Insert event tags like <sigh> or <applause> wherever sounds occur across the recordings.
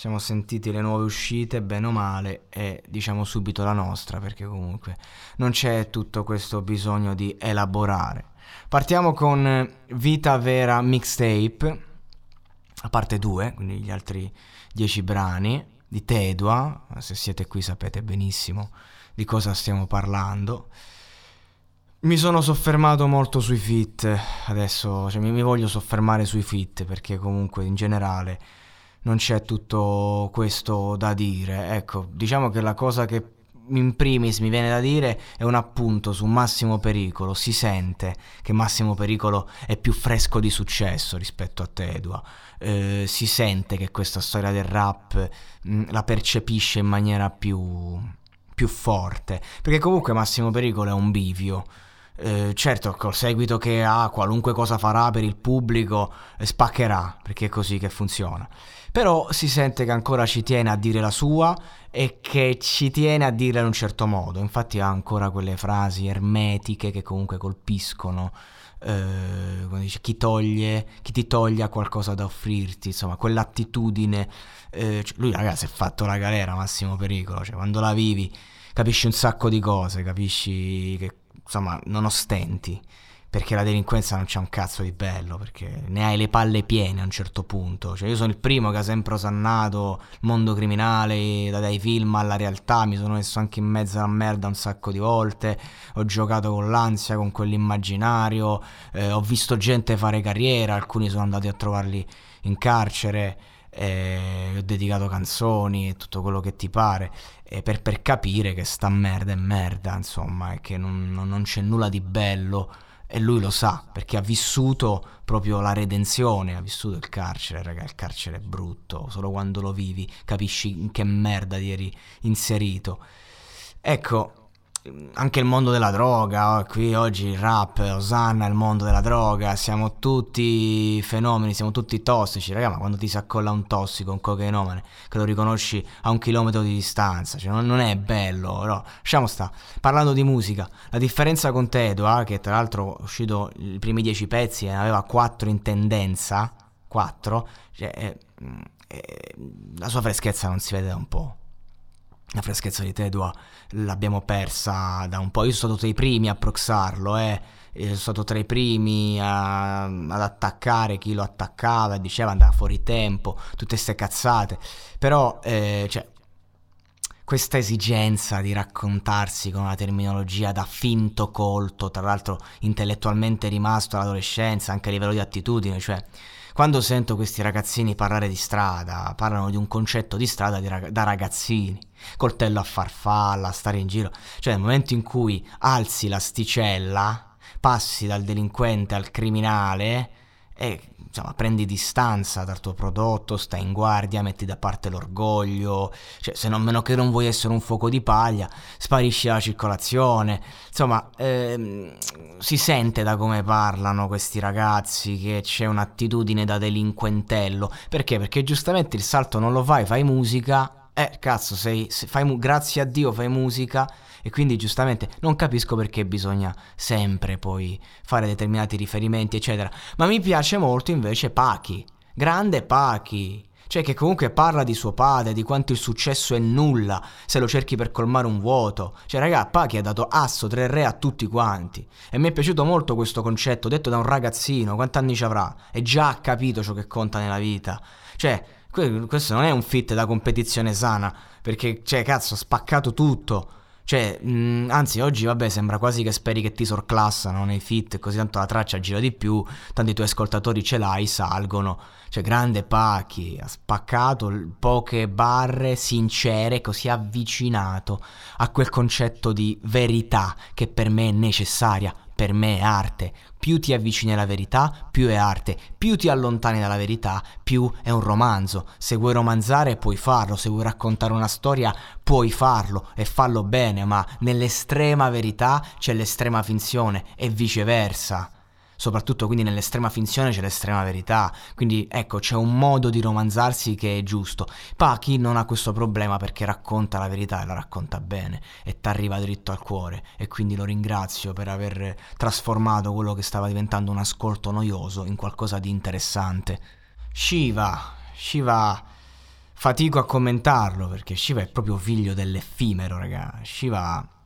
Siamo sentiti le nuove uscite, bene o male, e diciamo subito la nostra, perché comunque non c'è tutto questo bisogno di elaborare. Partiamo con Vita Vera Mixtape, a parte 2, quindi gli altri 10 brani di Tedua. Se siete qui sapete benissimo di cosa stiamo parlando. Mi sono soffermato molto sui fit, adesso cioè, mi, mi voglio soffermare sui fit perché comunque in generale non c'è tutto questo da dire. Ecco, diciamo che la cosa che in primis mi viene da dire è un appunto su Massimo Pericolo. Si sente che Massimo Pericolo è più fresco di successo rispetto a Tedua. Eh, si sente che questa storia del rap mh, la percepisce in maniera più, più forte. Perché comunque Massimo Pericolo è un bivio. Eh, certo, col seguito che ha, qualunque cosa farà per il pubblico, eh, spaccherà, perché è così che funziona. Però si sente che ancora ci tiene a dire la sua e che ci tiene a dirla in un certo modo. Infatti ha ancora quelle frasi ermetiche che comunque colpiscono. Eh, dice, chi, toglie, chi ti toglie ha qualcosa da offrirti, insomma, quell'attitudine. Eh, cioè, lui, ragazzi, è fatto la galera, massimo pericolo. Cioè, quando la vivi, capisci un sacco di cose, capisci che insomma, non ostenti. Perché la delinquenza non c'è un cazzo di bello, perché ne hai le palle piene a un certo punto. Cioè, io sono il primo che ha sempre osannato il mondo criminale, dai film alla realtà, mi sono messo anche in mezzo alla merda un sacco di volte, ho giocato con l'ansia, con quell'immaginario, eh, ho visto gente fare carriera, alcuni sono andati a trovarli in carcere, eh, ho dedicato canzoni e tutto quello che ti pare eh, per, per, capire che sta merda è merda, insomma, e che non, non, c'è nulla di bello e lui lo sa perché ha vissuto proprio la redenzione, ha vissuto il carcere, raga, il carcere è brutto, solo quando lo vivi capisci in che merda ti eri inserito. Ecco, anche il mondo della droga, qui oggi il rap, Osanna, il mondo della droga, siamo tutti fenomeni, siamo tutti tossici, raga, ma quando ti si accolla un tossico, un cocainomane, che lo riconosci a un chilometro di distanza, cioè non, non è bello, no, lasciamo sta. Parlando di musica, la differenza con Tedo, eh, che tra l'altro è uscito i primi dieci pezzi e ne aveva quattro in tendenza, quattro, cioè, eh, eh, la sua freschezza non si vede da un po' la freschezza di Tedua l'abbiamo persa da un po'. Io sono stato tra i primi a proxarlo, eh. sono stato tra i primi a, ad attaccare chi lo attaccava diceva andava fuori tempo, tutte queste cazzate. Però, eh, cioè, questa esigenza di raccontarsi con una terminologia da finto colto, tra l'altro intellettualmente rimasto all'adolescenza, anche a livello di attitudine, cioè quando sento questi ragazzini parlare di strada, parlano di un concetto di strada di rag- da ragazzini, coltello a farfalla, stare in giro, cioè nel momento in cui alzi l'asticella, passi dal delinquente al criminale e insomma, prendi distanza dal tuo prodotto, stai in guardia, metti da parte l'orgoglio, cioè se non meno che non vuoi essere un fuoco di paglia, sparisci la circolazione, insomma, ehm, si sente da come parlano questi ragazzi che c'è un'attitudine da delinquentello, perché? Perché giustamente il salto non lo fai, fai musica, eh cazzo, sei, fai, grazie a Dio fai musica e quindi giustamente non capisco perché bisogna sempre poi fare determinati riferimenti, eccetera. Ma mi piace molto invece Pachi, grande Pachi. Cioè che comunque parla di suo padre, di quanto il successo è nulla se lo cerchi per colmare un vuoto. Cioè raga, Pachi ha dato asso, tre re a tutti quanti. E mi è piaciuto molto questo concetto, detto da un ragazzino, quanti anni ci avrà? E già ha capito ciò che conta nella vita. Cioè, questo non è un fit da competizione sana, perché, cioè, cazzo, ha spaccato tutto Cioè, mh, anzi, oggi vabbè, sembra quasi che speri che ti sorclassano nei fit, così tanto la traccia gira di più, tanto i tuoi ascoltatori ce l'hai, salgono. Cioè, grande Pachi, ha spaccato poche barre sincere, così avvicinato a quel concetto di verità che per me è necessaria, per me è arte. Più ti avvicini alla verità, più è arte. Più ti allontani dalla verità, più è un romanzo. Se vuoi romanzare puoi farlo, se vuoi raccontare una storia puoi farlo e farlo bene, ma nell'estrema verità c'è l'estrema finzione e viceversa soprattutto quindi nell'estrema finzione c'è l'estrema verità, quindi ecco c'è un modo di romanzarsi che è giusto. Pachi non ha questo problema perché racconta la verità e la racconta bene e ti arriva dritto al cuore e quindi lo ringrazio per aver trasformato quello che stava diventando un ascolto noioso in qualcosa di interessante. Shiva, Shiva fatico a commentarlo perché Shiva è proprio figlio dell'effimero, raga. Shiva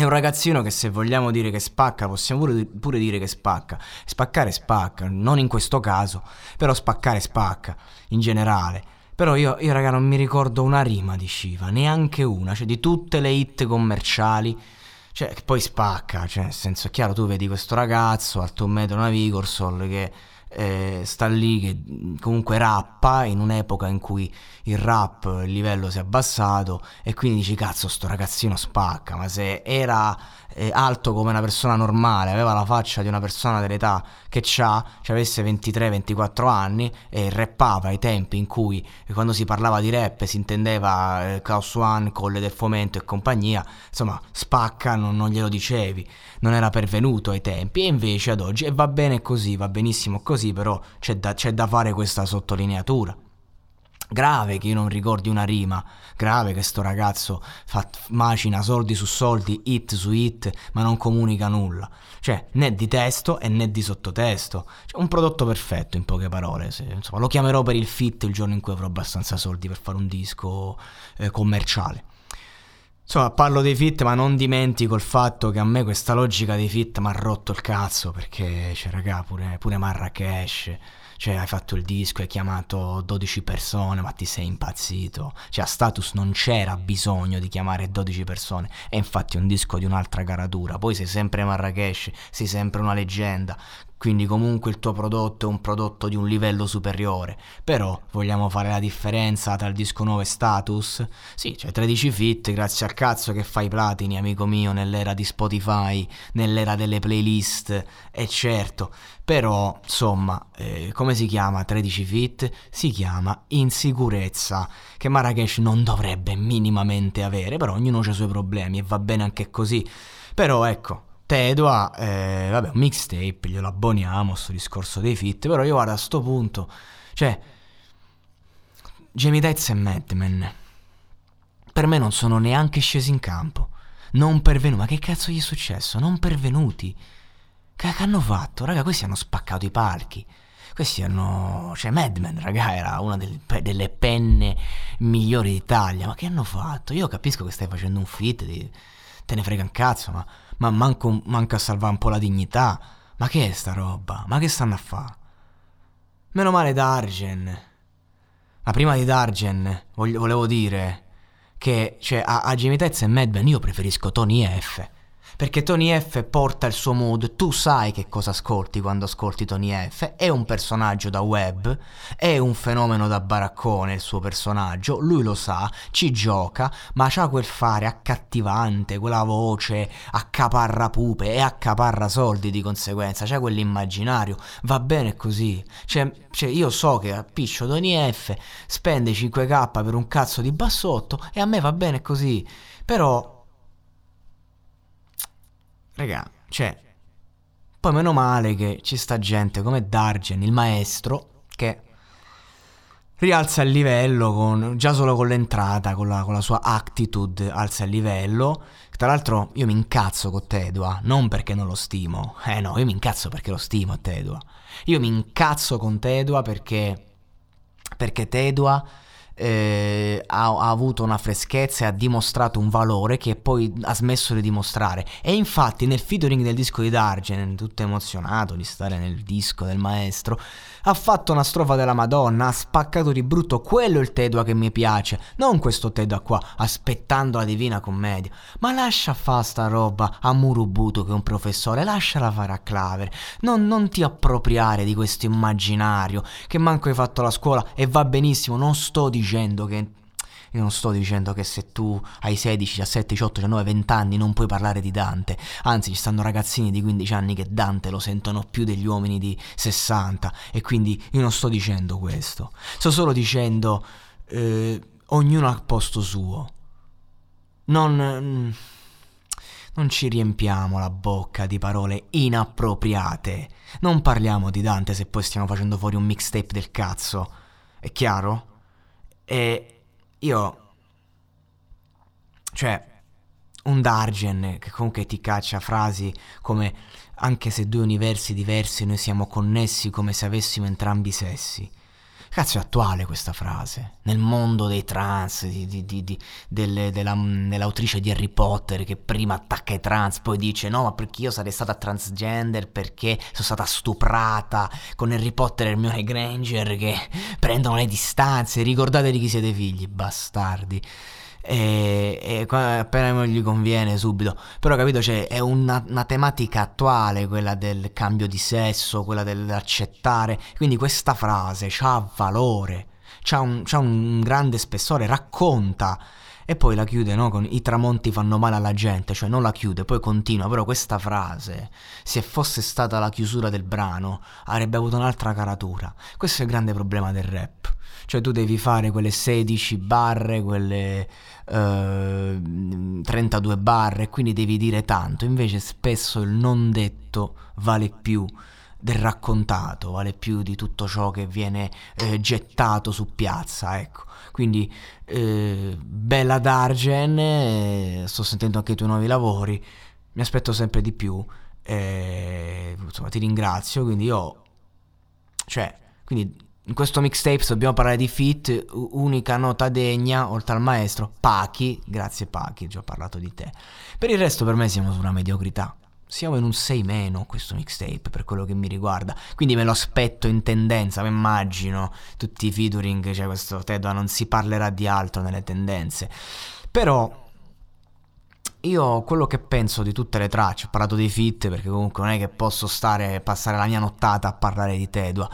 è un ragazzino che se vogliamo dire che spacca, possiamo pure, pure, dire che spacca. Spaccare spacca, non in questo caso, però spaccare spacca, in generale. Però io, io raga, non mi ricordo una rima di Shiva, neanche una, cioè di tutte le hit commerciali. Cioè, che poi spacca, cioè, nel senso, è chiaro, tu vedi questo ragazzo, alto un metro, una Vigorsol, che eh, sta lì che comunque rappa in un'epoca in cui il rap il livello si è abbassato e quindi dici cazzo sto ragazzino spacca ma se era eh, alto come una persona normale aveva la faccia di una persona dell'età che c'ha cioè avesse 23-24 anni e rappava ai tempi in cui quando si parlava di rap si intendeva eh, Klaus One, Colle del Fomento e compagnia insomma spacca non, non glielo dicevi non era pervenuto ai tempi. E invece ad oggi e va bene così va benissimo così però c'è da, c'è da fare questa sottolineatura Grave che io non ricordi una rima, grave che sto ragazzo fa, macina soldi su soldi, hit su hit, ma non comunica nulla. Cioè, né di testo e né di sottotesto. Cioè, un prodotto perfetto, in poche parole. Se, insomma, lo chiamerò per il fit il giorno in cui avrò abbastanza soldi per fare un disco eh, commerciale. Insomma, parlo dei fit, ma non dimentico il fatto che a me questa logica dei fit mi ha rotto il cazzo, perché, cioè, raga, pure, pure Marrakesh cioè hai fatto il disco, hai chiamato 12 persone, ma ti sei impazzito. Cioè a Status non c'era bisogno di chiamare 12 persone, è infatti un disco di un'altra caratura. Poi sei sempre Marrakesh, sei sempre una leggenda quindi comunque il tuo prodotto è un prodotto di un livello superiore. Però vogliamo fare la differenza tra il disco nuovo e status? Sì, c'è 13 fit, grazie al cazzo che fai platini, amico mio, nell'era di Spotify, nell'era delle playlist, e certo. Però, insomma, eh, come si chiama 13 fit? Si chiama insicurezza, che Marrakesh non dovrebbe minimamente avere, però ognuno ha i suoi problemi e va bene anche così. Però ecco, Tedua, eh, vabbè, un mixtape, glielo abboniamo, sto discorso dei fit, però io guarda a sto punto, cioè, Jamie Tetz e Madman, per me non sono neanche scesi in campo, non pervenuti, ma che cazzo gli è successo? Non pervenuti, che, che hanno fatto? Raga, questi hanno spaccato i palchi, questi hanno, cioè Madman, raga, era una del, delle penne migliori d'Italia, ma che hanno fatto? Io capisco che stai facendo un fit, te ne frega un cazzo, ma ma manco, manco a salvare un po' la dignità. Ma che è sta roba? Ma che stanno a fare? Meno male Dargen. Ma prima di Dargen, volevo dire che cioè, a, a Tez e Madman io preferisco Tony F. Perché Tony F porta il suo mood, tu sai che cosa ascolti quando ascolti Tony F, è un personaggio da web, è un fenomeno da baraccone il suo personaggio, lui lo sa, ci gioca, ma c'ha quel fare accattivante, quella voce accaparra pupe e accaparra soldi di conseguenza, c'è quell'immaginario, va bene così. Cioè, cioè io so che a Piccio Tony F spende 5k per un cazzo di bassotto e a me va bene così, però Raga, cioè, poi meno male che ci sta gente come Dargen, il maestro, che rialza il livello con, già solo con l'entrata, con la, con la, sua attitude, alza il livello. Tra l'altro io mi incazzo con Tedua, non perché non lo stimo. Eh no, io mi incazzo perché lo stimo Tedua. Io mi incazzo con Tedua perché, perché Tedua eh, ha, ha, avuto una freschezza e ha dimostrato un valore che poi ha smesso di dimostrare. E infatti nel featuring del disco di Dargen, tutto emozionato di stare nel disco del maestro, ha fatto una strofa della Madonna, ha spaccato di brutto, quello è il Tedua che mi piace, non questo Tedua qua, aspettando la Divina Commedia. Ma lascia fa sta roba a Murubuto che è un professore, lasciala fare a Claver, non, non ti appropriare di questo immaginario, che manco hai fatto la scuola e va benissimo, non sto dicendo che io non sto dicendo che se tu hai 16, 17, 18, 19, 20 anni non puoi parlare di Dante. Anzi, ci stanno ragazzini di 15 anni che Dante lo sentono più degli uomini di 60. E quindi io non sto dicendo questo. Sto solo dicendo eh, ognuno a posto suo. Non... Non ci riempiamo la bocca di parole inappropriate. Non parliamo di Dante se poi stiamo facendo fuori un mixtape del cazzo. È chiaro? E io... Cioè, un Dargen che comunque ti caccia frasi come anche se due universi diversi noi siamo connessi come se avessimo entrambi i sessi. Cazzo è attuale questa frase. Nel mondo dei trans, di, di, di, delle, della, dell'autrice di Harry Potter che prima attacca i trans, poi dice no ma perché io sarei stata transgender perché sono stata stuprata con Harry Potter e Hermione Granger che <laughs> prendono le distanze. Ricordate di chi siete figli, bastardi e, e appena gli conviene subito. Però capito, cioè, è una, una, tematica attuale quella del cambio di sesso, quella dell'accettare. Quindi questa frase ha valore, ha un, un grande spessore, racconta. E poi la chiude no? con i tramonti fanno male alla gente, cioè non la chiude, poi continua, però questa frase, se fosse stata la chiusura del brano, avrebbe avuto un'altra caratura. Questo è il grande problema del rap. Cioè tu devi fare quelle 16 barre, quelle eh, 32 barre, quindi devi dire tanto. Invece spesso il non detto vale più del raccontato, vale più di tutto ciò che viene eh, gettato su piazza, ecco. Quindi eh, bella Dargen, eh, sto sentendo anche i tuoi nuovi lavori, mi aspetto sempre di più, eh, insomma ti ringrazio, quindi io, cioè, quindi in questo mixtape dobbiamo parlare di fit, unica nota degna, oltre al maestro, Pachi, grazie Pachi, già parlato di te. Per il resto per me siamo su una mediocrità. Siamo in un 6 meno questo mixtape per quello che mi riguarda. Quindi me lo aspetto in tendenza, mi immagino tutti i featuring, cioè questo Tedua non si parlerà di altro nelle tendenze. Però io quello che penso di tutte le tracce, ho parlato dei fit perché comunque non è che posso stare passare la mia nottata a parlare di Tedua.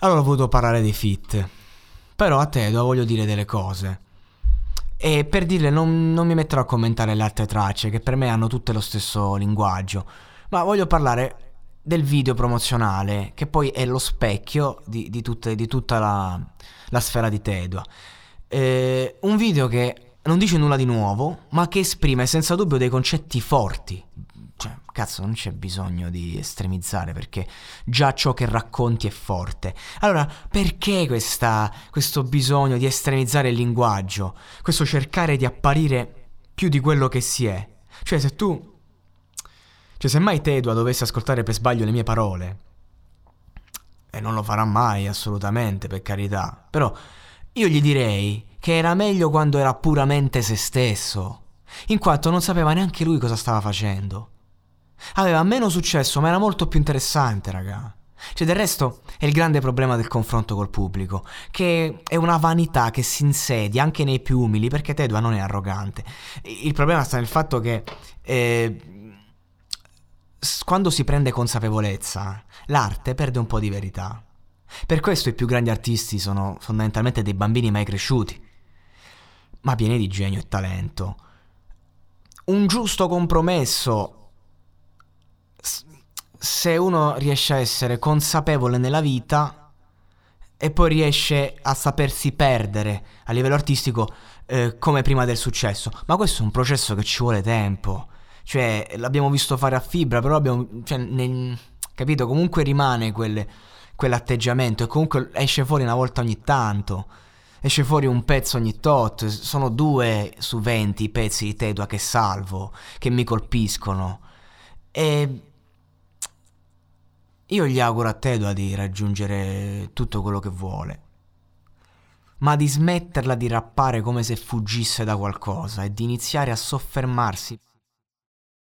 Allora ho voluto parlare dei fit. Però a te voglio dire delle cose. E per dirle non, non, mi metterò a commentare le altre tracce, che per me hanno tutte lo stesso linguaggio. Ma voglio parlare del video promozionale, che poi è lo specchio di, di, tutte, di tutta la, la, sfera di Tedua. Eh, un video che non dice nulla di nuovo, ma che esprime senza dubbio dei concetti forti, cioè, cazzo, non c'è bisogno di estremizzare perché già ciò che racconti è forte. Allora, perché questa, questo bisogno di estremizzare il linguaggio? Questo cercare di apparire più di quello che si è? Cioè, se tu... Cioè, se mai Tedua dovesse ascoltare per sbaglio le mie parole, e non lo farà mai, assolutamente, per carità, però io gli direi che era meglio quando era puramente se stesso, in quanto non sapeva neanche lui cosa stava facendo. Aveva meno successo, ma era molto più interessante, raga. Cioè, del resto è il grande problema del confronto col pubblico, che è una vanità che si insedia anche nei più umili, perché Tedua non è arrogante. Il problema sta nel fatto che eh, quando si prende consapevolezza, l'arte perde un po' di verità. Per questo i più grandi artisti sono fondamentalmente dei bambini mai cresciuti, ma pieni di genio e talento. Un giusto compromesso se uno riesce a essere consapevole nella vita e poi riesce a sapersi perdere a livello artistico eh, come prima del successo. Ma questo è un processo che ci vuole tempo. Cioè, l'abbiamo visto fare a fibra, però abbiamo. Cioè, nel, capito? Comunque rimane quel, quell'atteggiamento e comunque esce fuori una volta ogni tanto. Esce fuori un pezzo ogni tot. Sono due su venti pezzi di Tedua che salvo, che mi colpiscono. E io gli auguro a Tedua di raggiungere tutto quello che vuole. ma di smetterla di rappare come se fuggisse da qualcosa e di iniziare a soffermarsi